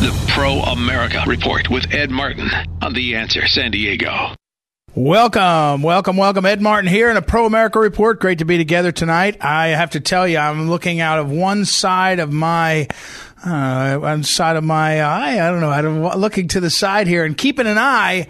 The Pro America Report with Ed Martin on The Answer San Diego. Welcome, welcome, welcome. Ed Martin here in a Pro America Report. Great to be together tonight. I have to tell you, I'm looking out of one side of my, uh, one side of my eye. I don't know. I'm looking to the side here and keeping an eye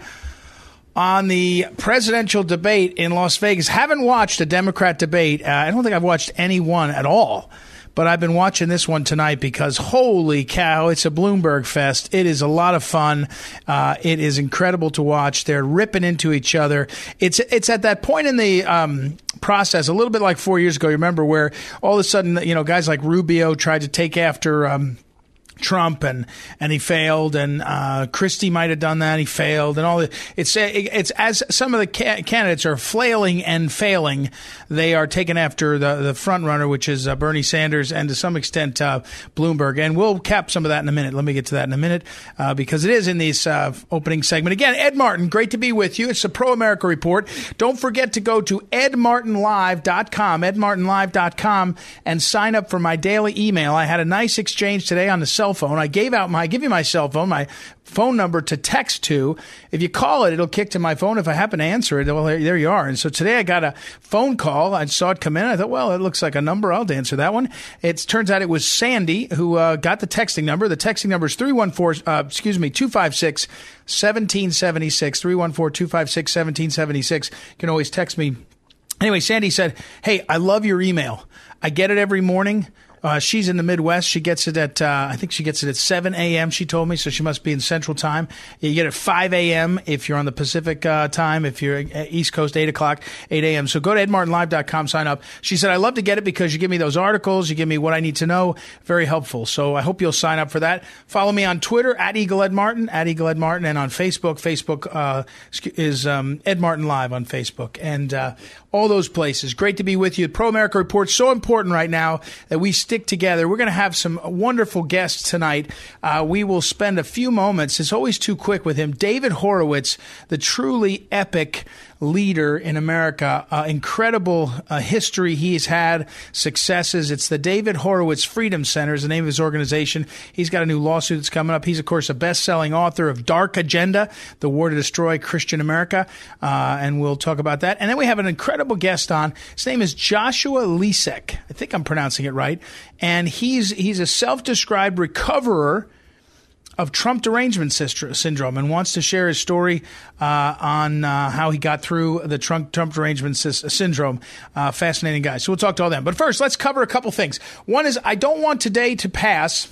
on the presidential debate in Las Vegas. Haven't watched a Democrat debate. Uh, I don't think I've watched any one at all. But I've been watching this one tonight because holy cow, it's a Bloomberg fest. It is a lot of fun. Uh, it is incredible to watch. They're ripping into each other. It's it's at that point in the um, process, a little bit like four years ago. You remember where all of a sudden, you know, guys like Rubio tried to take after. Um, Trump and and he failed and uh, Christie might have done that. He failed and all the, it's it's as some of the ca- candidates are flailing and failing they are taken after the the front runner which is uh, Bernie Sanders and to some extent uh, Bloomberg. And we'll cap some of that in a minute. Let me get to that in a minute uh, because it is in this uh, opening segment. Again Ed Martin great to be with you. It's the Pro America Report. Don't forget to go to edmartinlive.com edmartinlive.com and sign up for my daily email. I had a nice exchange today on the cell cell phone. I gave out my, I give you my cell phone, my phone number to text to. If you call it, it'll kick to my phone. If I happen to answer it, well, there you are. And so today I got a phone call. I saw it come in. I thought, well, it looks like a number. I'll answer that one. It turns out it was Sandy who uh, got the texting number. The texting number is 314, uh, excuse me, 256 1776. 314 256 1776. You can always text me. Anyway, Sandy said, Hey, I love your email. I get it every morning. Uh, she's in the Midwest. She gets it at, uh, I think she gets it at 7 a.m., she told me, so she must be in Central Time. You get it at 5 a.m. if you're on the Pacific uh, time, if you're East Coast, 8 o'clock, 8 a.m. So go to edmartinlive.com, sign up. She said, I love to get it because you give me those articles, you give me what I need to know. Very helpful. So I hope you'll sign up for that. Follow me on Twitter, at Eagle Ed Martin, at Eagle Ed Martin, and on Facebook. Facebook uh, is um, Ed Martin Live on Facebook. And uh, all those places. Great to be with you. Pro America Report, so important right now that we stick together. We're going to have some wonderful guests tonight. Uh, we will spend a few moments. It's always too quick with him. David Horowitz, the truly epic leader in America. Uh, incredible uh, history he's had, successes. It's the David Horowitz Freedom Center is the name of his organization. He's got a new lawsuit that's coming up. He's, of course, a best-selling author of Dark Agenda, The War to Destroy Christian America, uh, and we'll talk about that. And then we have an incredible guest on. His name is Joshua Lisec. I think I'm pronouncing it right. And he's he's a self-described recoverer – of Trump derangement syndrome and wants to share his story uh, on uh, how he got through the Trump, Trump derangement syndrome. Uh, fascinating guy. So we'll talk to all them. But first, let's cover a couple things. One is I don't want today to pass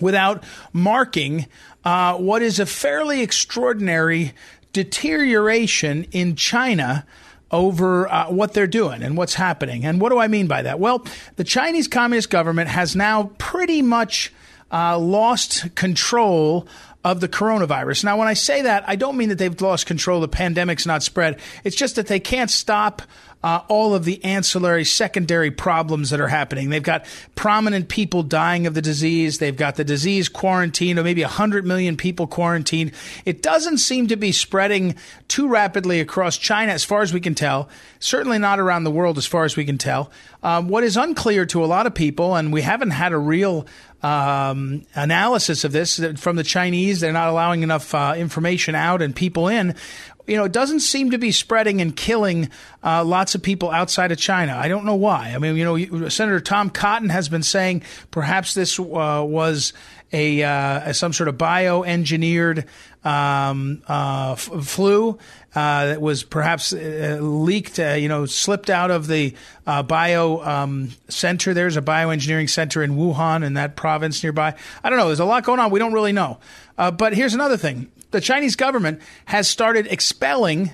without marking uh, what is a fairly extraordinary deterioration in China over uh, what they're doing and what's happening. And what do I mean by that? Well, the Chinese Communist government has now pretty much uh, lost control of the coronavirus. Now, when I say that, I don't mean that they've lost control, the pandemic's not spread. It's just that they can't stop uh, all of the ancillary secondary problems that are happening. They've got prominent people dying of the disease. They've got the disease quarantined, or maybe 100 million people quarantined. It doesn't seem to be spreading too rapidly across China, as far as we can tell. Certainly not around the world, as far as we can tell. Um, what is unclear to a lot of people, and we haven't had a real um, analysis of this from the Chinese. They're not allowing enough uh, information out and people in you know, it doesn't seem to be spreading and killing uh, lots of people outside of China. I don't know why. I mean, you know, Senator Tom Cotton has been saying perhaps this uh, was a uh, some sort of bioengineered um, uh, f- flu uh, that was perhaps uh, leaked, uh, you know, slipped out of the uh, bio um, center. There's a bioengineering center in Wuhan in that province nearby. I don't know. There's a lot going on. We don't really know. but here's another thing: the Chinese government has started expelling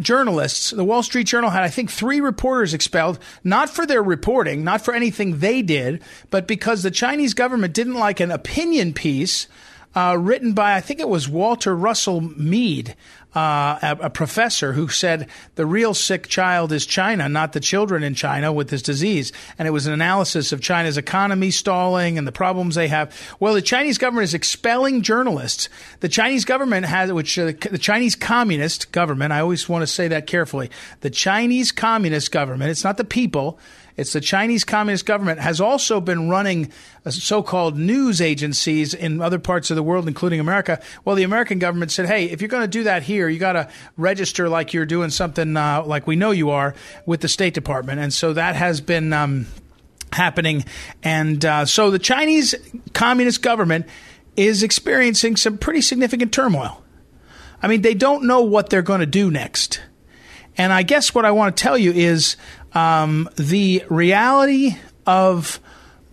journalists. The Wall Street Journal had, I think, three reporters expelled, not for their reporting, not for anything they did, but because the Chinese government didn't like an opinion piece uh, written by, I think it was Walter Russell Mead, uh, a, a, professor who said the real sick child is China, not the children in China with this disease. And it was an analysis of China's economy stalling and the problems they have. Well, the Chinese government is expelling journalists. The Chinese government has, which uh, the Chinese communist government, I always want to say that carefully. The Chinese communist government, it's not the people, it's the Chinese Communist government has also been running so-called news agencies in other parts of the world, including America. Well, the American government said, "Hey, if you're going to do that here, you got to register like you're doing something uh, like we know you are with the State Department." And so that has been um, happening. And uh, so the Chinese Communist government is experiencing some pretty significant turmoil. I mean, they don't know what they're going to do next. And I guess what I want to tell you is um, the reality of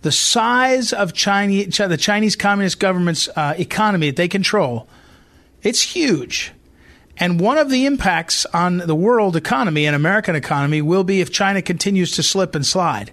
the size of Chinese, the Chinese Communist government's uh, economy that they control, it's huge. And one of the impacts on the world economy and American economy will be if China continues to slip and slide.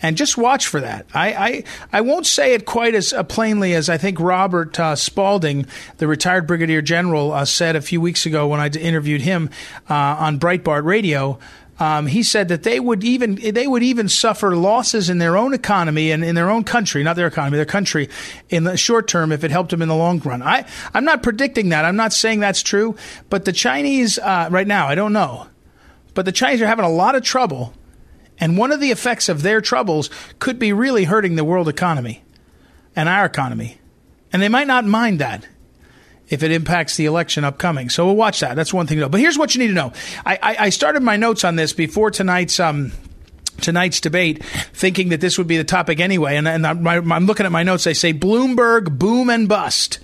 And just watch for that. I, I, I won't say it quite as uh, plainly as I think Robert uh, Spalding, the retired brigadier general, uh, said a few weeks ago when I interviewed him uh, on Breitbart Radio. Um, he said that they would even they would even suffer losses in their own economy and in their own country, not their economy, their country, in the short term if it helped them in the long run. I I'm not predicting that. I'm not saying that's true. But the Chinese uh, right now, I don't know, but the Chinese are having a lot of trouble, and one of the effects of their troubles could be really hurting the world economy and our economy, and they might not mind that if it impacts the election upcoming. So we'll watch that. That's one thing to know. But here's what you need to know. I, I, I started my notes on this before tonight's. Um, tonight's debate, thinking that this would be the topic anyway. And, and I'm, I'm, looking at my notes. They say Bloomberg boom and bust.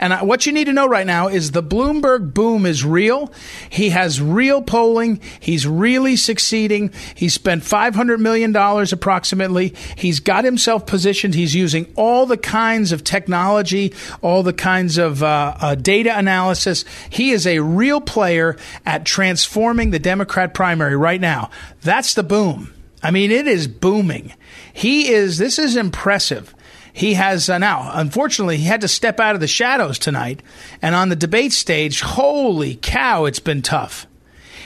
And what you need to know right now is the Bloomberg boom is real. He has real polling. He's really succeeding. He's spent $500 million approximately. He's got himself positioned. He's using all the kinds of technology, all the kinds of uh, uh, data analysis. He is a real player at transforming the Democrat primary right now. That's the boom. I mean, it is booming. He is, this is impressive. He has uh, now, unfortunately, he had to step out of the shadows tonight. And on the debate stage, holy cow, it's been tough.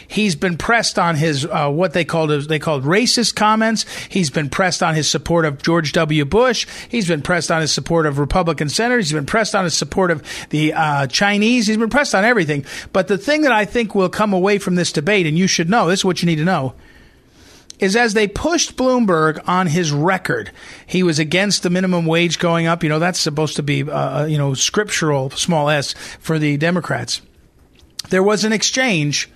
He's been pressed on his uh, what they called they called racist comments. He's been pressed on his support of George W. Bush. He's been pressed on his support of Republican senators. He's been pressed on his support of the uh, Chinese. He's been pressed on everything. But the thing that I think will come away from this debate, and you should know, this is what you need to know, is as they pushed Bloomberg on his record, he was against the minimum wage going up. You know, that's supposed to be, uh, uh, you know, scriptural, small s, for the Democrats. There was an exchange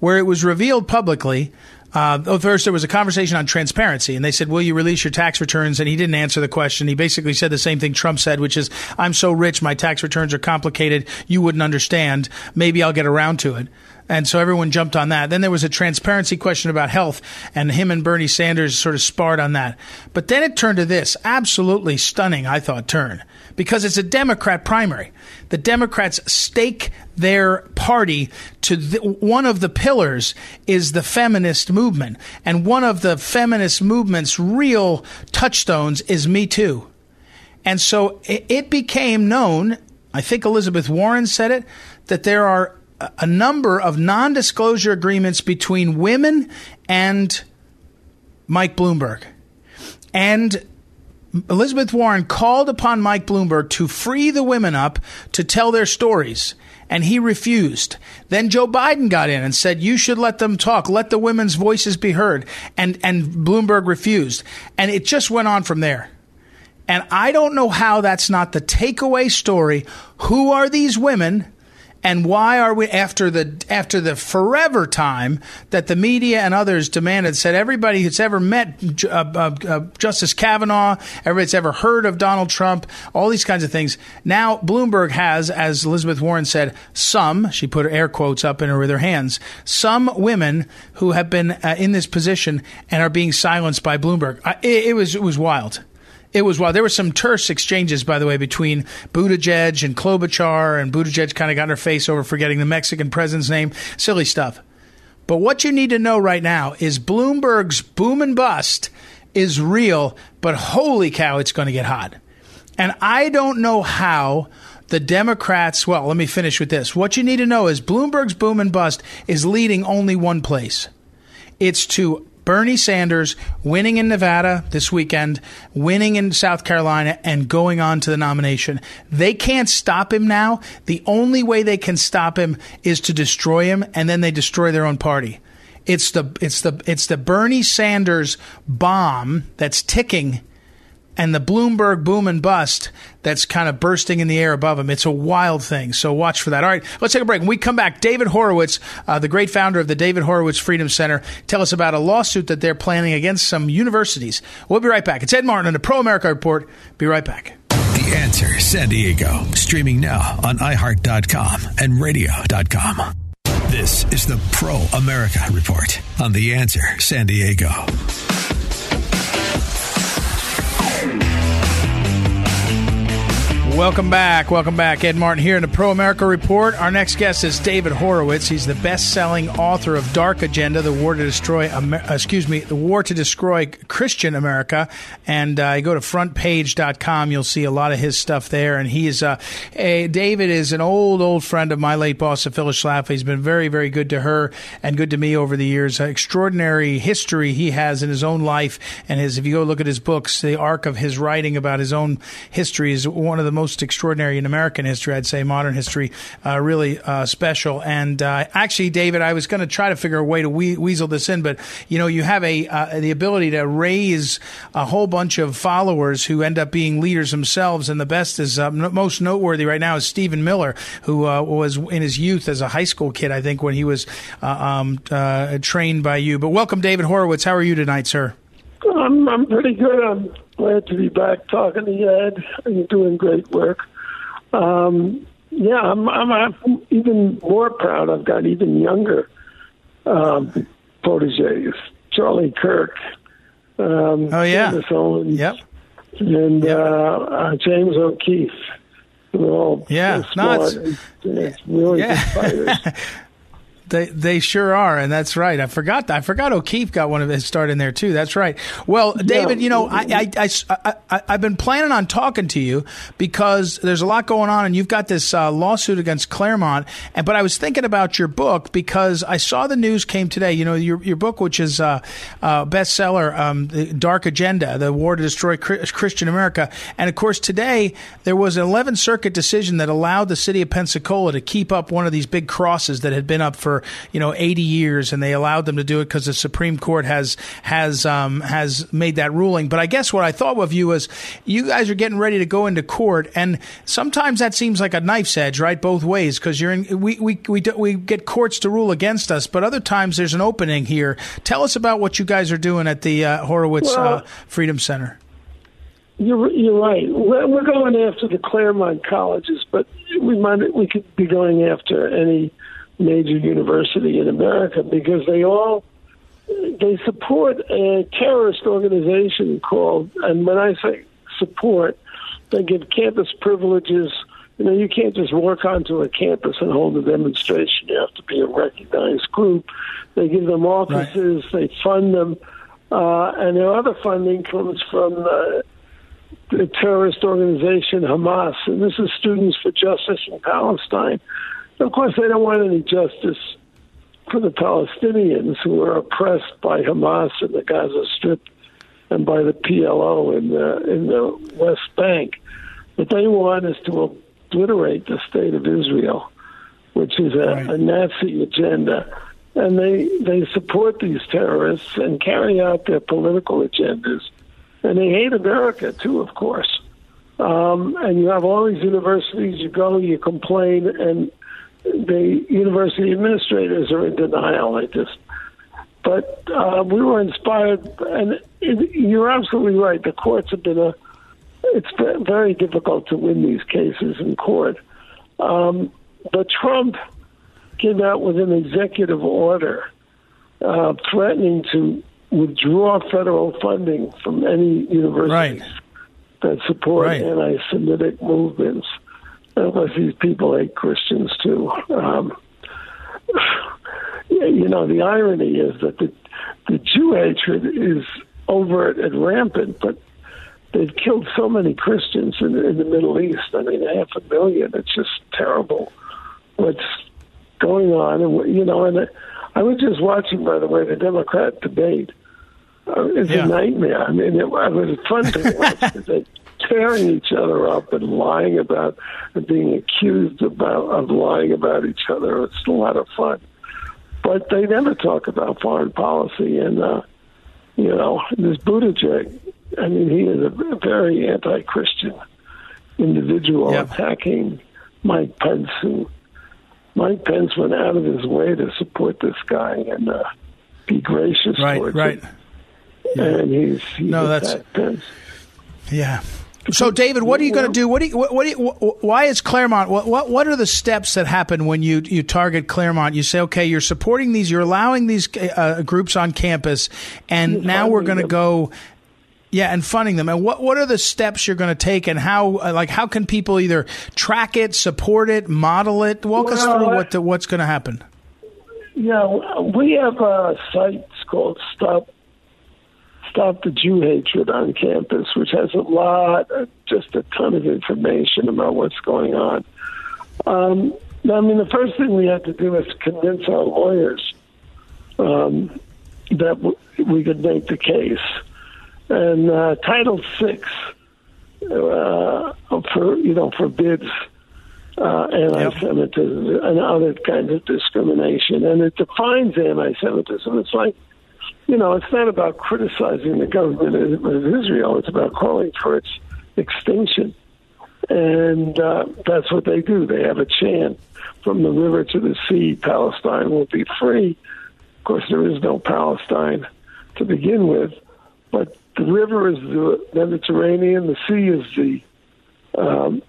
where it was revealed publicly. Uh, first, there was a conversation on transparency, and they said, Will you release your tax returns? And he didn't answer the question. He basically said the same thing Trump said, which is, I'm so rich, my tax returns are complicated, you wouldn't understand. Maybe I'll get around to it. And so everyone jumped on that. Then there was a transparency question about health, and him and Bernie Sanders sort of sparred on that. But then it turned to this absolutely stunning, I thought, turn because it's a Democrat primary. The Democrats stake their party to the, one of the pillars is the feminist movement. And one of the feminist movement's real touchstones is Me Too. And so it, it became known, I think Elizabeth Warren said it, that there are a number of non disclosure agreements between women and Mike Bloomberg. And Elizabeth Warren called upon Mike Bloomberg to free the women up to tell their stories, and he refused. Then Joe Biden got in and said, "You should let them talk, let the women's voices be heard," and and Bloomberg refused, and it just went on from there. And I don't know how that's not the takeaway story. Who are these women? And why are we after the after the forever time that the media and others demanded said everybody who's ever met uh, uh, uh, Justice Kavanaugh, everybody's ever heard of Donald Trump, all these kinds of things. Now Bloomberg has, as Elizabeth Warren said, some she put air quotes up in her with her hands, some women who have been uh, in this position and are being silenced by Bloomberg. it, it was it was wild. It was wild. There were some terse exchanges, by the way, between Buttigieg and Klobuchar, and Buttigieg kind of got in her face over forgetting the Mexican president's name. Silly stuff. But what you need to know right now is Bloomberg's boom and bust is real, but holy cow, it's going to get hot. And I don't know how the Democrats, well, let me finish with this. What you need to know is Bloomberg's boom and bust is leading only one place. It's to Bernie Sanders winning in Nevada this weekend, winning in South Carolina, and going on to the nomination. They can't stop him now. The only way they can stop him is to destroy him, and then they destroy their own party. It's the it's the it's the Bernie Sanders bomb that's ticking and the Bloomberg boom and bust that's kind of bursting in the air above him. It's a wild thing. So watch for that. All right, let's take a break. When we come back, David Horowitz, uh, the great founder of the David Horowitz Freedom Center, tell us about a lawsuit that they're planning against some universities. We'll be right back. It's Ed Martin on the Pro America Report. Be right back. The Answer San Diego, streaming now on iHeart.com and radio.com. This is the Pro America Report on The Answer San Diego. Welcome back. Welcome back. Ed Martin here in the Pro America Report. Our next guest is David Horowitz. He's the best-selling author of Dark Agenda: The War to Destroy, Amer- uh, excuse me, The War to Destroy Christian America. And uh, you go to frontpage.com, you'll see a lot of his stuff there. And he is, uh, a, David is an old, old friend of my late boss, Phyllis Schlafly. He's been very, very good to her and good to me over the years. Uh, extraordinary history he has in his own life, and his. If you go look at his books, the arc of his writing about his own history is one of the most extraordinary in American history. I'd say modern history, uh, really uh, special. And uh, actually, David, I was going to try to figure a way to we- weasel this in, but you know, you have a uh, the ability to raise a whole bunch of followers who end up being leaders themselves. And the best is uh, most noteworthy right now is Stephen Miller, who was in his youth as a high school kid, I think, when he was um, trained by you. But welcome, David Horowitz. How are you tonight, sir? I'm I'm pretty good. I'm glad to be back talking to you, Ed. You're doing great work. Um, yeah, I'm, I'm, I'm even more proud. I've got even younger um, proteges. Charlie Kirk. Um, oh yeah. Owens, yep. And yep. Uh, uh, James O'Keefe. They're all yeah, no, it's, and it's really yeah. good fighters. They they sure are, and that's right. I forgot I forgot O'Keefe got one of his start in there too. That's right. Well, David, you know, I, I, I, I, have been planning on talking to you because there's a lot going on, and you've got this uh, lawsuit against Claremont. And but I was thinking about your book because I saw the news came today. You know, your your book, which is uh, uh, bestseller, um, Dark Agenda: The War to Destroy Christian America. And of course, today there was an 11th Circuit decision that allowed the city of Pensacola to keep up one of these big crosses that had been up for you know 80 years, and they allowed them to do it because the Supreme Court has has um, has made that ruling. But I guess what I thought of you was you guys are getting ready to go into court, and sometimes that seems like a knife's edge, right, both ways, because you're in we we we, do, we get courts to rule against us, but other times there's an opening here. Tell us about what you guys are doing at the uh, Horowitz well, uh, Freedom Center. You're, you're right. We're going after the Claremont colleges, but we might we could be going after any major university in America because they all they support a terrorist organization called and when I say support, they give campus privileges. You know, you can't just walk onto a campus and hold a demonstration. You have to be a recognized group. They give them offices. Right. They fund them, uh, and their other funding comes from the, the terrorist organization Hamas, and this is Students for Justice in Palestine. Of course, they don't want any justice for the Palestinians who are oppressed by Hamas in the Gaza Strip and by the PLO in the in the West Bank. What they want is to obliterate the state of Israel, which is a, right. a Nazi agenda. And they they support these terrorists and carry out their political agendas. And they hate America too, of course. Um, and you have all these universities. You go, you complain, and the university administrators are in denial. They just, but uh, we were inspired, and it, you're absolutely right. The courts have been a. It's very difficult to win these cases in court, um, but Trump came out with an executive order uh, threatening to withdraw federal funding from any universities right. that support right. anti-Semitic movements unless these people hate Christians too. Um, you know, the irony is that the the Jew hatred is overt and rampant, but they've killed so many Christians in, in the Middle East. I mean, half a million. It's just terrible what's going on, and you know, and I, I was just watching, by the way, the Democrat debate. Uh, it's Yeah. a nightmare. I mean, it, it was fun to watch. Tearing each other up and lying about and being accused about of lying about each other. It's a lot of fun, but they never talk about foreign policy. And uh, you know, this Buttigieg. I mean, he is a very anti-Christian individual attacking Mike Pence, who Mike Pence went out of his way to support this guy and uh, be gracious Right, towards right. him. And he's, he's No, that's- Pence. Yeah. So, David, what are you going to do? What do you, what, what do you, wh- why is Claremont? What, what what are the steps that happen when you you target Claremont? You say, okay, you're supporting these, you're allowing these uh, groups on campus, and You're now we're going to go, yeah, and funding them. And what what are the steps you're going to take, and how uh, like how can people either track it, support it, model it? Walk us through what the, what's going to happen. Yeah, we have a site called Stop Stop the Jew Hatred on campus, which has a lot, just a ton of information about what's going on. Um, I mean, the first thing we had to do is convince our lawyers um, that w- we could make the case. And uh, Title VI, uh, for you know, forbids uh, anti-Semitism and other kinds of discrimination, and it defines anti-Semitism. It's like, you know, it's not about criticizing the government of Israel; it's about calling for its extinction, and uh, that's what they do. They have a chant from the river to the sea: Palestine will be free. Of course, there is no Palestine to begin with, but the river is the Mediterranean, the sea is the um,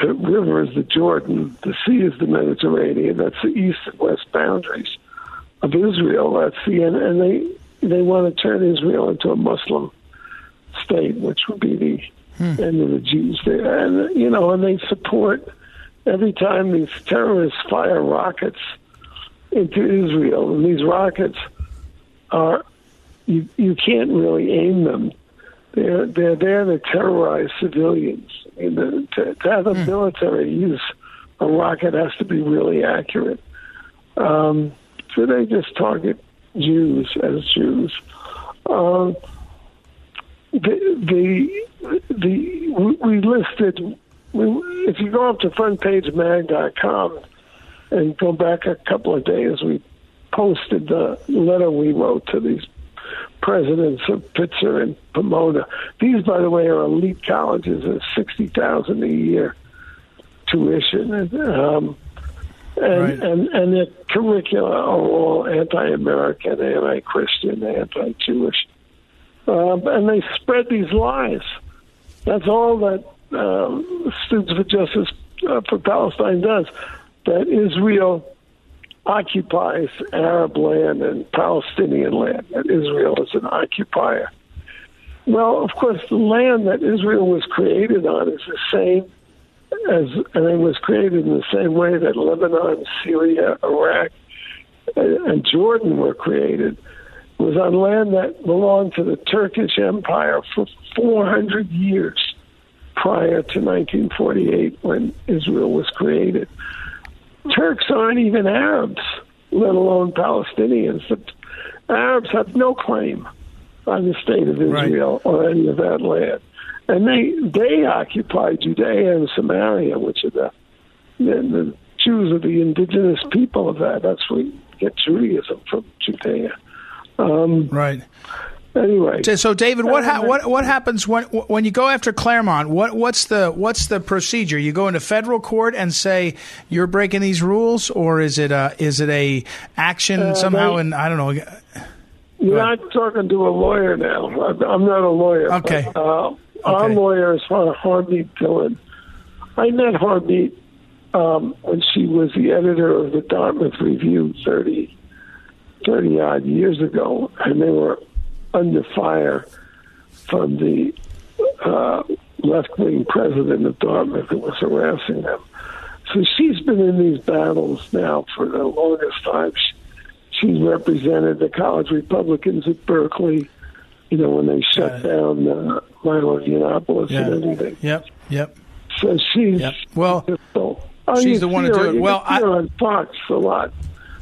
the river is the Jordan, the sea is the Mediterranean. That's the east and west boundaries of Israel. That's the and, and they they want to turn Israel into a Muslim state, which would be the end of the Jews there. And you know, and they support every time these terrorists fire rockets into Israel, and these rockets are you you can't really aim them. They're they're there to terrorize civilians. And the, to, to have a military use a rocket has to be really accurate. Um, so they just target Jews as Jews. Um, the the the we- we listed. We, if you go up to frontpagemag.com and go back a couple of days, we posted the letter we wrote to these presidents of Pitzer and Pomona. These, by the way, are elite colleges at sixty thousand a year tuition, and, um, and, Right. and and their curricula are all anti-American, anti-Christian, anti-Jewish, um, and they spread these lies. That's all that um, Students for Justice uh, for Palestine does. That Israel occupies Arab land and Palestinian land, and Israel is an occupier. Well, of course, the land that Israel was created on is the same as, and it was created in the same way that Lebanon, Syria, Iraq, and and Jordan were created. It was on land that belonged to the Turkish Empire for 400 years prior to 1948 when Israel was created. Turks aren't even Arabs, let alone Palestinians. The Arabs have no claim on the state of Right. Israel or any of that land. And they they occupy Judea and Samaria, which are the, the, the Jews are the indigenous people of that. That's where we get Judaism from Judea. Um, Right. anyway, So, David, what ha- what what happens when when you go after Claremont? What what's the what's the procedure? You go into federal court and say you're breaking these rules, or is it a is it a action somehow? And I don't know. You're not talking to a lawyer now. I'm I'm not a lawyer. Okay. But, uh, Our lawyer is Har- Harmeet Dillon. I met Harmeet um, when she was the editor of the Dartmouth Review 30, 30 odd years ago, and they were under fire from the uh, left wing president of Dartmouth who was harassing them. So she's been in these battles now for the longest time. She, she's represented the college Republicans at Berkeley. You know when they shut down uh, Milo Yiannopoulos Yeah. and everything. Yep. Yep. So she's Yep. Well, Oh, she's the one to do it. Well, I- on Fox a lot.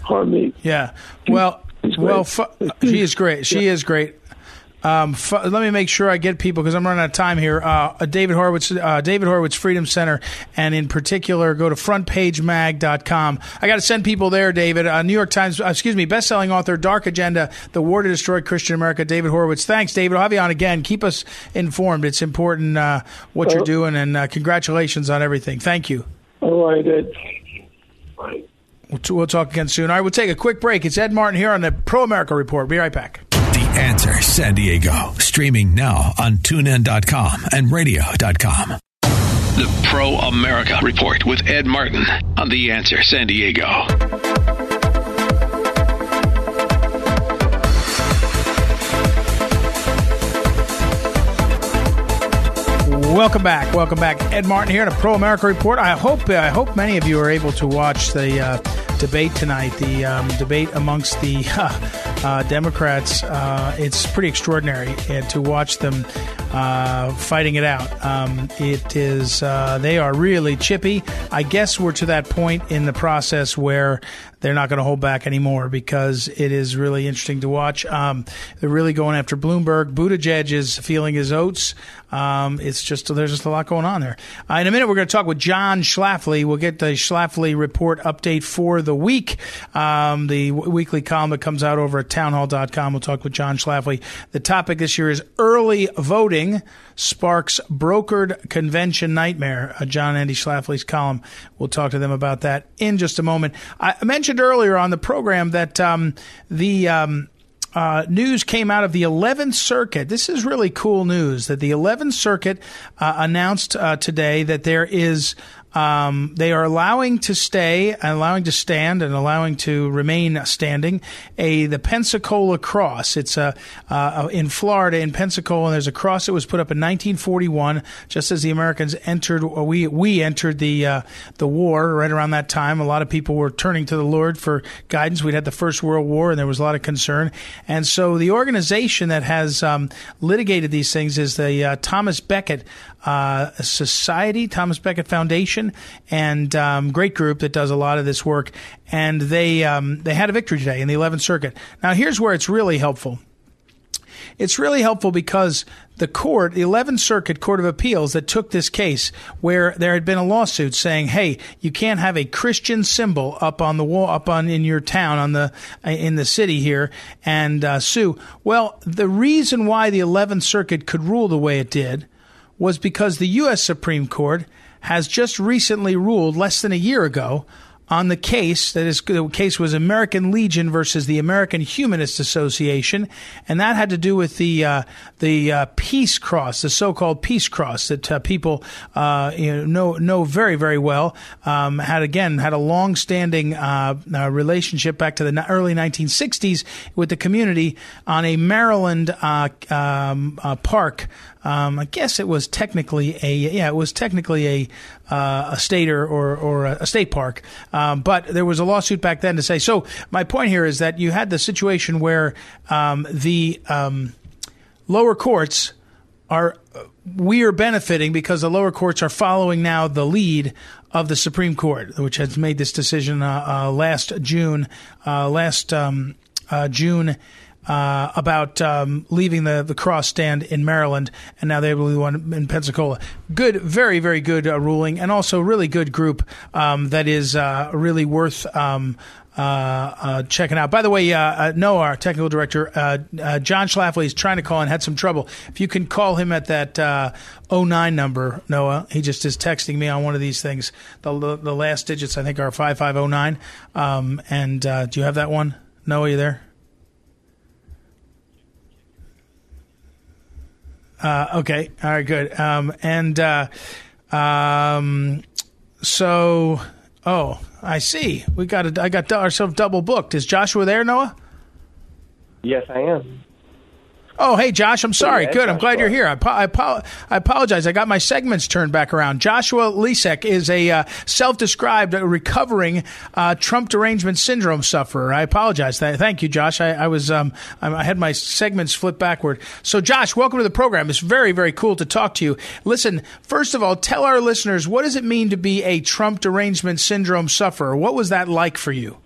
Harmeet. Yeah. Well, well, she is great. She is great. Um, fu- let me make sure I get people because I'm running out of time here. Uh, uh, David Horowitz, uh, David Horowitz Freedom Center, and in particular, go to frontpagemag.com. I got to send people there, David. Uh, New York Times, uh, excuse me, best-selling author, Dark Agenda: The War to Destroy Christian America. David Horowitz. Thanks, David. I'll have you on again. Keep us informed. It's important uh, what you're doing, and uh, congratulations on everything. Thank you. All right, Ed. We'll, we'll talk again soon. All right, we'll take a quick break. It's Ed Martin here on the Pro America Report. Be right back. Answer San Diego, streaming now on tunein.com and radio.com. The Pro America Report with Ed Martin on The Answer San Diego. Welcome back. Welcome back. Ed Martin here in a Pro America Report. I hope I hope many of you are able to watch the uh, debate tonight. The um, debate amongst the uh, Democrats. Uh, it's pretty extraordinary uh, to watch them uh, fighting it out. Um, it is uh, they are really chippy. I guess we're to that point in the process where they're not going to hold back anymore because it is really interesting to watch. Um, they're really going after Bloomberg. Buttigieg is feeling his oats. Um, it's just there's just a lot going on there. Uh, in a minute, we're going to talk with John Schlafly. We'll get the Schlafly report update for the week. Um, the w- weekly column that comes out over at townhall.com. We'll talk with John Schlafly. The topic this year is early voting sparks brokered convention nightmare. Uh, John Andy Schlafly's column. We'll talk to them about that in just a moment. I mentioned earlier on the program that um, the um, uh, news came out of the 11th Circuit. This is really cool news that the 11th Circuit uh, announced uh, today that there is. Um, they are allowing to stay, allowing to stand, and allowing to remain standing. A the Pensacola Cross. It's a uh, in Florida in Pensacola. And there's a cross that was put up in 1941, just as the Americans entered. We we entered the uh, the war right around that time. A lot of people were turning to the Lord for guidance. We'd had the First World War, and there was a lot of concern. And so the organization that has um, litigated these things is the uh, Thomas Becket uh, Society, Thomas Becket Foundation, and um, great group that does a lot of this work. And they um, they had a victory today in the 11th Circuit. Now here's where it's really helpful. It's really helpful because the court, the 11th Circuit Court of Appeals that took this case where there had been a lawsuit saying, "Hey, you can't have a Christian symbol up on the wall up on in your town on the in the city here and uh, sue." Well, the reason why the 11th Circuit could rule the way it did was because the US Supreme Court has just recently ruled less than a year ago on the case that is the case was American Legion versus the American Humanist Association, and that had to do with the uh, the uh, Peace Cross, the so-called Peace Cross that uh, people uh, you know, know know very very well. Um, had again had a long-standing uh, uh, relationship back to the early 1960s with the community on a Maryland um, park. Um, I guess it was technically a yeah, it was technically a uh, a state or, or, or a state park, um, but there was a lawsuit back then to say. So my point here is that you had the situation where um, the um, lower courts are we are benefiting because the lower courts are following now the lead of the Supreme Court, which has made this decision uh, uh, last June, uh, last um, uh, June uh, about um, leaving the, the cross stand in Maryland, and now they will one in Pensacola. Good, very, very good uh, ruling, and also really good group um, that is uh, really worth. Um, uh, uh, checking out. By the way, uh, Noah, our technical director, John Schlafly is trying to call and had some trouble. If you can call him at that uh, 09 number, Noah, he just is texting me on one of these things. The, the, last digits, I think, are 5509. Um, and uh, do you have that one? Noah, you there? Uh, okay. All right. Good. Um, and uh, um, so, oh, I see. We got a, I got ourselves double booked. Is Joshua there, Noah? Yes, I am. Oh, hey, Josh. I'm sorry. Yeah, Good. I'm glad you're here. I, I, I apologize. I got my segments turned back around. Joshua Lisec is a uh, self-described recovering uh, Trump derangement syndrome sufferer. I apologize. Thank you, Josh. I, I was um, I I had my segments flipped backward. So, Josh, welcome to the program. It's very, very cool to talk to you. Listen, first of all, tell our listeners what does it mean to be a Trump derangement syndrome sufferer? What was that like for you?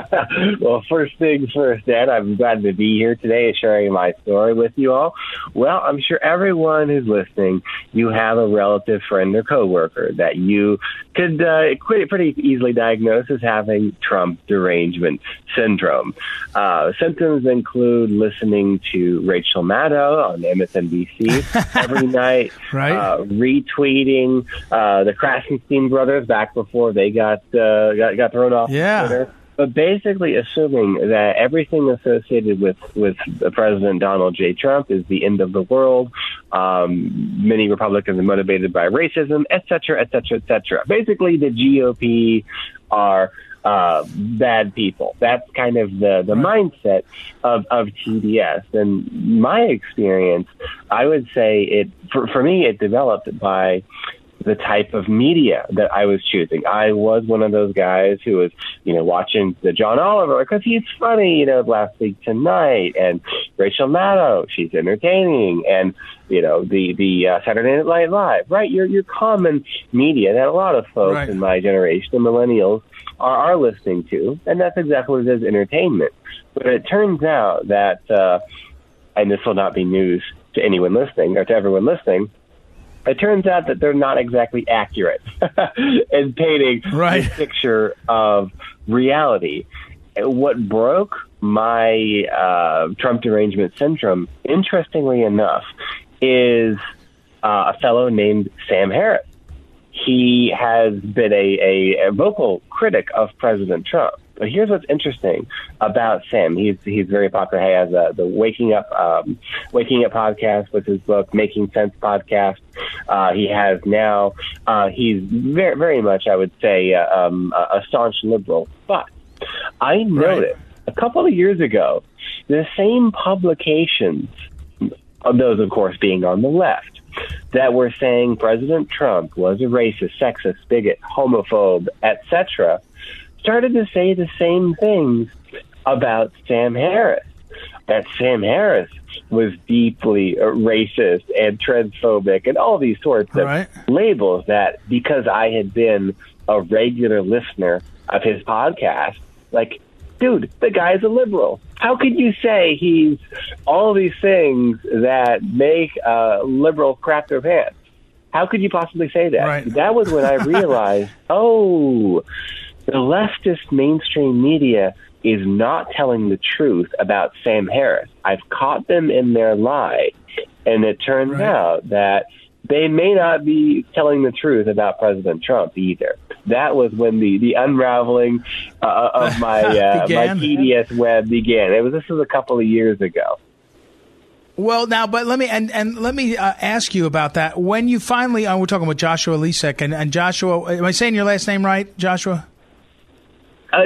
well, first things first, Ed, I'm glad to be here today and sharing my story with you all. Well, I'm sure everyone who's listening, you have a relative, friend, or coworker that you could uh, pretty easily diagnose as having Trump derangement syndrome. Uh, symptoms include listening to Rachel Maddow on MSNBC every night, Right. uh, retweeting uh, the Krassenstein brothers back before they got uh, got, got thrown off Yeah. Twitter but basically assuming that everything associated with with President Donald J. Trump is the end of the world. Um, many Republicans are motivated by racism, et cetera, et cetera, et cetera. Basically, the GOP are uh, bad people. That's kind of the the mindset of of TDS. And my experience, I would say it for for me, it developed by the type of media that I was choosing. I was one of those guys who was, you know, watching the John Oliver because he's funny, you know, last week tonight, and Rachel Maddow, she's entertaining, and you know, the the uh, Saturday Night Live, right? Your your common media that a lot of folks Right. in my generation, the millennials, are are listening to, and that's exactly what it is, entertainment. But it turns out that, uh, and this will not be news to anyone listening or to everyone listening it turns out that they're not exactly accurate in painting Right. the picture of reality. What broke my uh, Trump derangement syndrome, interestingly enough, is uh, a fellow named Sam Harris. He has been a, a, a vocal critic of President Trump. But here's what's interesting about Sam. He's he's very popular. He has the Waking Up um, Waking Up podcast with his book Making Sense podcast. Uh, he has now. Uh, he's very very much, I would say, uh, um, a staunch liberal. But I noticed a couple of years ago, the same publications, of those of course being on the left, that were saying President Trump was a racist, sexist, bigot, homophobe, etc., started to say the same things about Sam Harris. That Sam Harris was deeply racist and transphobic and all these sorts of Right. labels that because I had been a regular listener of his podcast, like, dude, the guy's a liberal. How could you say he's all these things that make a liberal crap their pants? How could you possibly say that? Right. That was when I realized, oh, the leftist mainstream media is not telling the truth about Sam Harris. I've caught them in their lie, and it turns Right. out that they may not be telling the truth about President Trump either. That was when the, the unraveling uh, of my uh, my. TDS web began. It was this was a couple of years ago. Well, now, but let me and, and let me uh, ask you about that. When you finally, uh, we're talking about Joshua Lisec, and, and Joshua, am I saying your last name right, Joshua? Uh,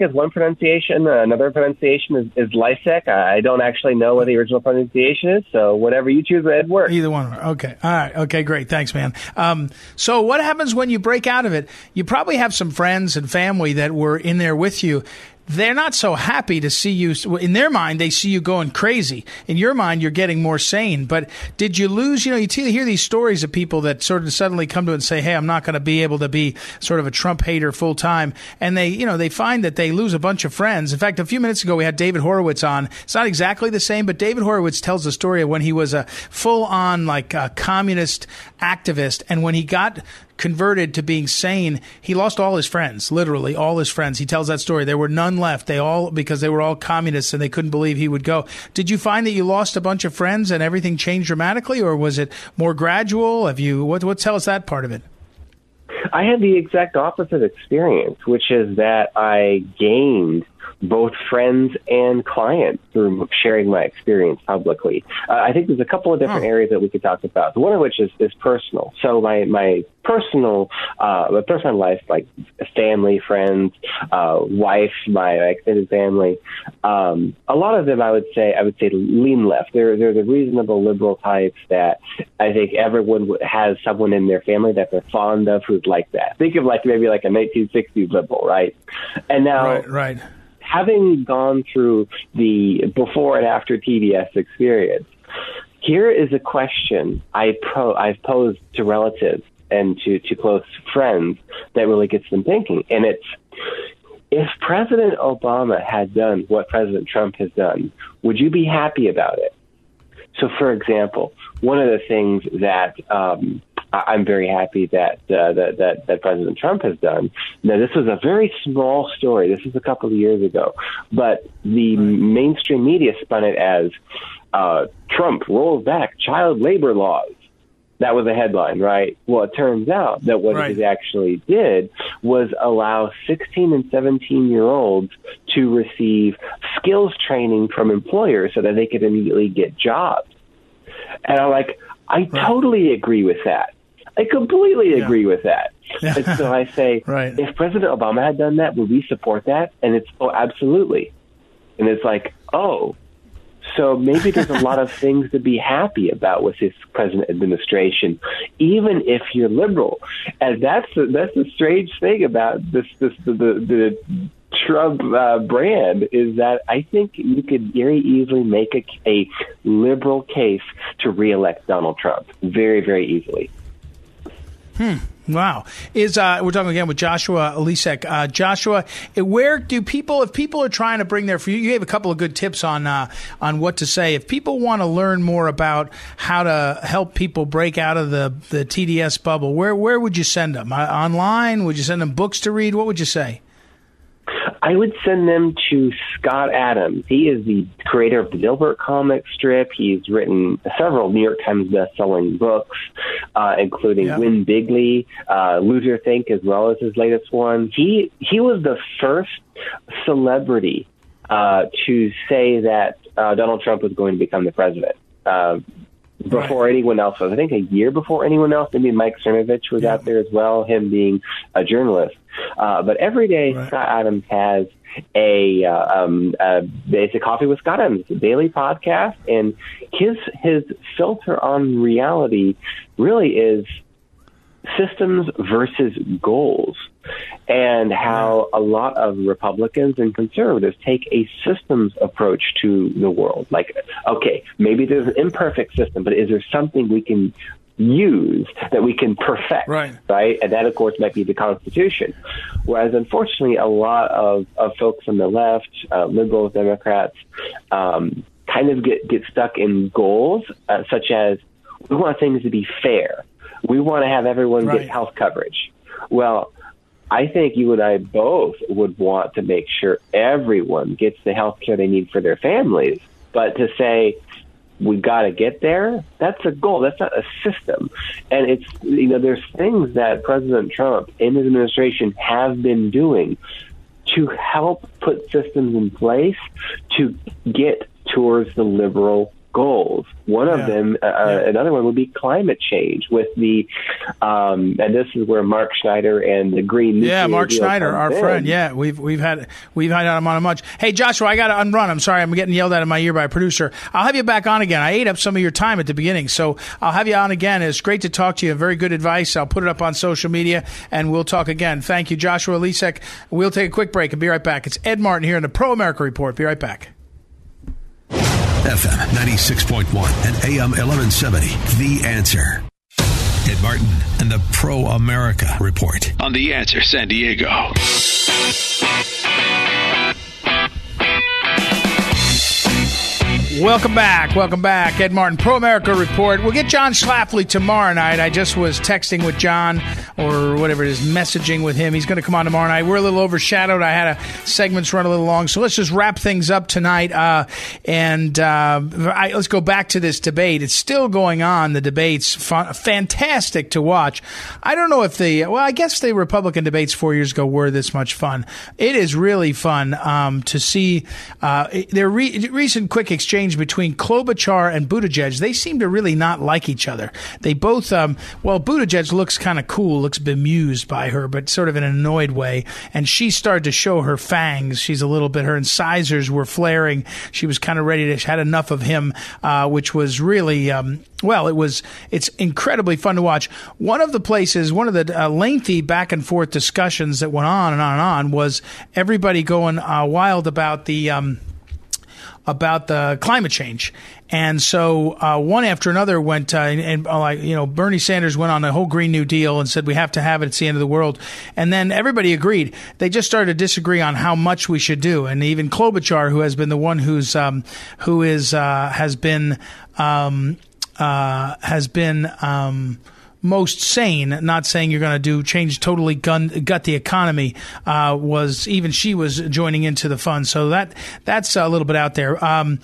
is one pronunciation. Uh, another pronunciation is, is. I don't actually know what the original pronunciation is, so whatever you choose, Ed works. Either one. Okay. All right. Okay. Great. Thanks, man. Um, so, what happens when you break out of it? You probably have some friends and family that were in there with you. They're not so happy to see you. In their mind, they see you going crazy. In your mind, you're getting more sane. But did you lose? You know, you hear these stories of people that sort of suddenly come to it and say, "Hey, I'm not going to be able to be sort of a Trump hater full time," and they, you know, they find that they lose a bunch of friends. In fact, a few minutes ago, we had David Horowitz on. It's not exactly the same, but David Horowitz tells the story of when he was a full on like a communist activist, and when he got converted to being sane, he lost all his friends, literally all his friends. He tells that story. There were none left. They all because they were all communists and they couldn't believe he would go. Did you find that you lost a bunch of friends and everything changed dramatically, or was it more gradual? Have you what? What tell us that part of it? I had the exact opposite experience, which is that I gained both friends and clients through sharing my experience publicly. Uh, I think there's a couple of different areas that we could talk about. One of which is, is personal. So my my personal uh, my personal life, like family, friends, uh, wife, my extended family. Um, a lot of them, I would say, I would say lean left. They're they're the reasonable liberal types that I think everyone has someone in their family that they're fond of who's like that. Think of like maybe like a 1960s liberal, right? And now, Right, right. Having gone through the before and after TDS experience, here is a question I pro- I've posed to relatives and to, to close friends that really gets them thinking. And it's if President Obama had done what President Trump has done, would you be happy about it? So, for example, one of the things that um, I'm very happy that, uh, that that that President Trump has done. Now, this was a very small story. This was a couple of years ago, but the mainstream media spun it as uh, Trump rolls back child labor laws. That was a headline, right? Well, it turns out that what Right. he actually did was allow 16 and 17 year olds to receive skills training from employers so that they could immediately get jobs. And I'm like, I totally agree with that. I completely Yeah. agree with that. and so I say, Right. if President Obama had done that, would we support that? And it's, oh, absolutely. And it's like, oh, so maybe there's a lot of things to be happy about with this present administration, even if you're liberal. And that's the, that's the strange thing about this this the the, the Trump uh, brand is that I think you could very easily make a, a liberal case to reelect Donald Trump very very easily. Wow. Is uh, we're talking again with Joshua Lisec. Uh, Joshua, eh, where do people, if people are trying to bring their, you you gave a couple of good tips on uh, on what to say. If people want to learn more about how to help people break out of the, the TDS bubble, where where would you send them? Uh, online? Would you send them books to read? What would you say? I would send them to Scott Adams. He is the creator of the Dilbert comic strip. He's written several New York Times best-selling books, uh, including Yeah. Win Bigly, uh, Loser Think, as well as his latest one. He he was the first celebrity uh, to say that uh, Donald Trump was going to become the president. Uh, before anyone else was. I think a year before anyone else. Maybe Mike Cernovich was out there as well, him being a journalist. Uh, but every day, Right. Scott Adams has a, uh, um, a basic coffee with Scott a daily podcast, and his his filter on reality really is systems versus goals and how a lot of Republicans and conservatives take a systems approach to the world. Like, okay, maybe there's an imperfect system, but is there something we can use that we can perfect? Right. Right? And that, of course, might be the Constitution. Whereas, unfortunately, a lot of, of folks on the left, uh, liberals, Democrats, um, kind of get, get stuck in goals, uh, such as we want things to be fair. We want to have everyone Right. get health coverage. Well, I think you and I both would want to make sure everyone gets the health care they need for their families. But to say we got to get there, that's a goal. That's not a system. And it's, you know, there's things that President Trump and his administration have been doing to help put systems in place to get towards the liberal goals. One of them, uh, Yeah. another one would be climate change with the, um, and this is where Mark Schneider and the Green. Yeah, Mark Schneider, our in. friend. Yeah, we've we've had we've had him on a bunch. Hey, Joshua, I got to unrun. I'm sorry, I'm getting yelled at in my ear by a producer. I'll have you back on again. I ate up some of your time at the beginning, so I'll have you on again. It's great to talk to you. Very good advice. I'll put it up on social media, and we'll talk again. Thank you, Joshua Lisec. We'll take a quick break and be right back. It's Ed Martin here in the Pro America Report. Be right back. FM 96.1 and AM 1170. The answer. Ed Martin and the Pro America Report. on The Answer San Diego. Welcome back. Welcome back. Ed Martin, Pro America Report. We'll get John Schlafly tomorrow night. I just was texting with John or whatever it is, messaging with him. He's going to come on tomorrow night. We're a little overshadowed. I had a segments run a little long. So let's just wrap things up tonight. Uh, and uh, I, let's go back to this debate. It's still going on. The debate's fun, fantastic to watch. I don't know if the, well, I guess the Republican debates four years ago were this much fun. It is really fun um, to see uh, their re- recent quick exchange exchange between Klobuchar and Buttigieg, they seem to really not like each other. They both, um, well, Buttigieg looks kind of cool, looks bemused by her, but sort of in an annoyed way. And she started to show her fangs. She's a little bit, her incisors were flaring. She was kind of ready to, she had enough of him, uh, which was really, um, well, it was, it's incredibly fun to watch. One of the places, one of the uh, lengthy back and forth discussions that went on and on and on was everybody going uh, wild about the, um, about the climate change. And so uh, one after another went, uh, and, and uh, you know, Bernie Sanders went on a whole Green New Deal and said we have to have it. It's the end of the world. And then everybody agreed. They just started to disagree on how much we should do. And even Klobuchar, who has been the one who's um, who is uh, has been um, uh, has been. Um, most sane, not saying you're going to do change totally gun, gut the economy, uh, was even she was joining into the fund. So that that's a little bit out there. Um,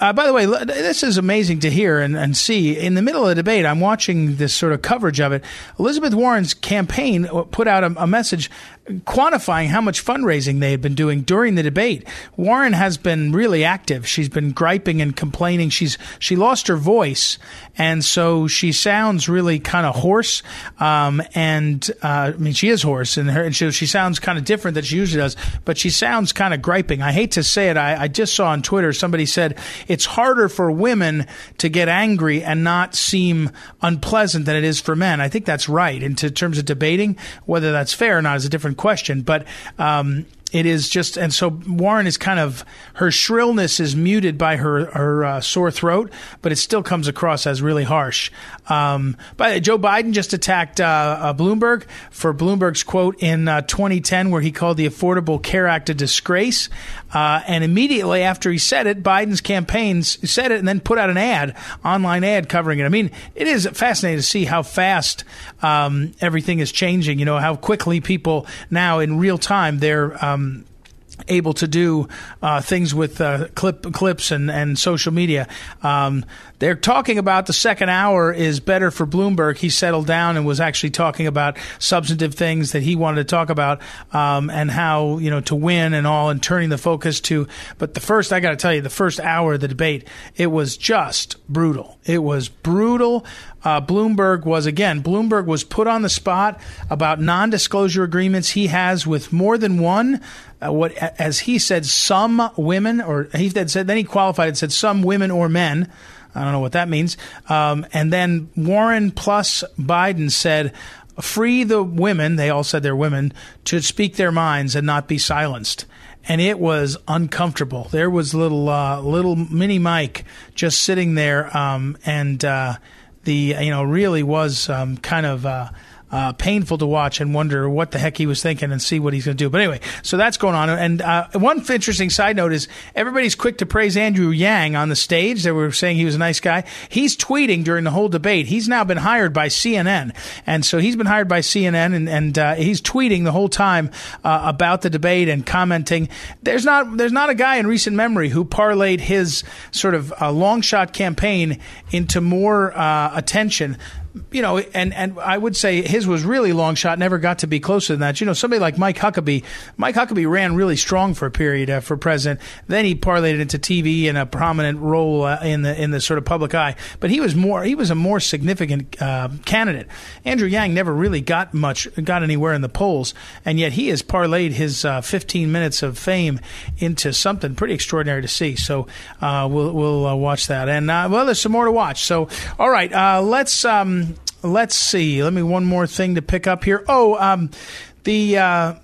uh, by the way, this is amazing to hear and, and, see. In the middle of the debate, I'm watching this sort of coverage of it. Elizabeth Warren's campaign put out a, a message quantifying how much fundraising they had been doing during the debate. Warren has been really active. She's been griping and complaining. She's she lost her voice, and so she sounds really kind of hoarse. Um, and uh, I mean, she is hoarse, and her and she, she sounds kind of different than she usually does. But she sounds kind of griping. I hate to say it. I, I just saw on Twitter somebody said it's harder for women to get angry and not seem unpleasant than it is for men. I think that's right. In terms of debating, whether that's fair or not is a different question. But um, it is just, and so Warren is kind of her shrillness is muted by her her uh, sore throat, but it still comes across as really harsh. Um, but Joe Biden just attacked uh, uh, Bloomberg for Bloomberg's quote in uh, 2010, where he called the Affordable Care Act a disgrace. Uh, and immediately after he said it, Biden's campaigns said it and then put out an ad, online ad covering it. I mean, it is fascinating to see how fast um, everything is changing. You know how quickly people now in real time they're um, able to do uh, things with uh, clip clips and, and social media. Um, they're talking about the second hour is better for Bloomberg. He settled down and was actually talking about substantive things that he wanted to talk about um, and how you know to win and all, and turning the focus to. But the first, I got to tell you, the first hour of the debate, it was just brutal. It was brutal. Uh, Bloomberg was again. Bloomberg was put on the spot about non-disclosure agreements he has with more than one uh, what as he said, some women, or he said then he qualified and said some women or men. I don't know what that means. Um, and then Warren plus Biden said, free the women, they all said they're women, to speak their minds and not be silenced. And it was uncomfortable. There was little uh, little mini Mike just sitting there, um, and uh, the you know really was um, kind of uh, uh, painful to watch and wonder what the heck he was thinking and see what he's going to do. But anyway, so that's going on. And uh, one interesting side note is everybody's quick to praise Andrew Yang on the stage. They were saying he was a nice guy. He's tweeting during the whole debate. He's now been hired by CNN, and so he's been hired by CNN, and, and uh, he's tweeting the whole time uh, about the debate and commenting. There's not there's not a guy in recent memory who parlayed his sort of uh, long shot campaign into more uh, attention you know, and, and I would say his was really long shot, never got to be closer than that. You know, somebody like Mike Huckabee, Mike Huckabee ran really strong for a period uh, for president. Then he parlayed it into TV and a prominent role uh, in the in the sort of public eye. But he was more he was a more significant uh, candidate. Andrew Yang never really got much got anywhere in the polls, and yet he has parlayed his uh, 15 minutes of fame into something pretty extraordinary to see. So uh, we'll we'll uh, watch that, and well, there's some more to watch. So all right, let's. Um, let's see. Let me one more thing to pick up here. Oh, um, the uh,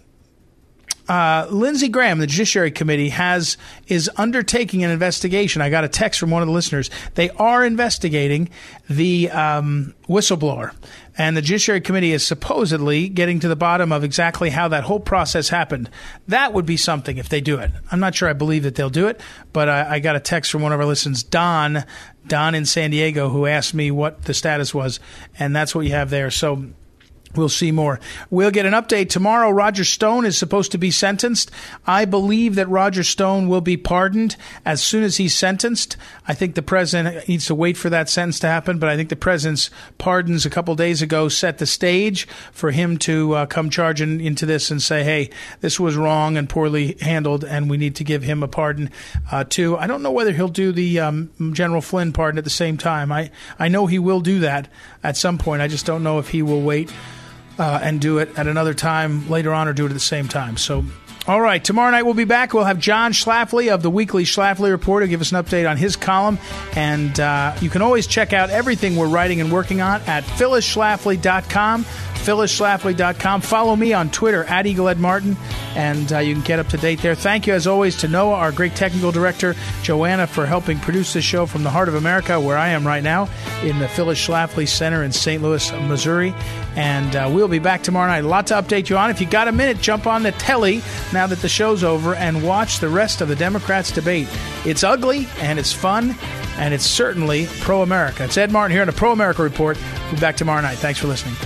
uh, Lindsey Graham, the Judiciary Committee, has is undertaking an investigation. I got a text from one of the listeners. They are investigating the um, whistleblower, and the Judiciary Committee is supposedly getting to the bottom of exactly how that whole process happened. That would be something if they do it. I'm not sure I believe that they'll do it, but I, I got a text from one of our listeners, Don, Don in San Diego, who asked me what the status was, and that's what you have there. So We'll see more. We'll get an update tomorrow. Roger Stone is supposed to be sentenced. I believe that Roger Stone will be pardoned as soon as he's sentenced. I think the president needs to wait for that sentence to happen, but I think the president's pardons a couple days ago set the stage for him to uh, come charging into this and say, hey, this was wrong and poorly handled, and we need to give him a pardon uh, too. I don't know whether he'll do the um, General Flynn pardon at the same time. I, I know he will do that at some point. I just don't know if he will wait uh, and do it at another time later on or do it at the same time. So, all right, tomorrow night we'll be back. We'll have John Schlafly of the weekly Schlafly Report to give us an update on his column. And uh, you can always check out everything we're writing and working on at phyllisschlafly.com phyllisschlafly.com. Follow me on Twitter at Eagle Ed Martin, and uh, you can get up to date there. Thank you, as always, to Noah, our great technical director, Joanna, for helping produce this show from the heart of America, where I am right now, in the Phyllis Schlafly Center in St. Louis, Missouri. And uh, we'll be back tomorrow night. A lot to update you on. If you got a minute, jump on the telly now that the show's over and watch the rest of the Democrats' debate. It's ugly and it's fun and it's certainly pro America. It's Ed Martin here on the Pro America Report. We'll be back tomorrow night. Thanks for listening.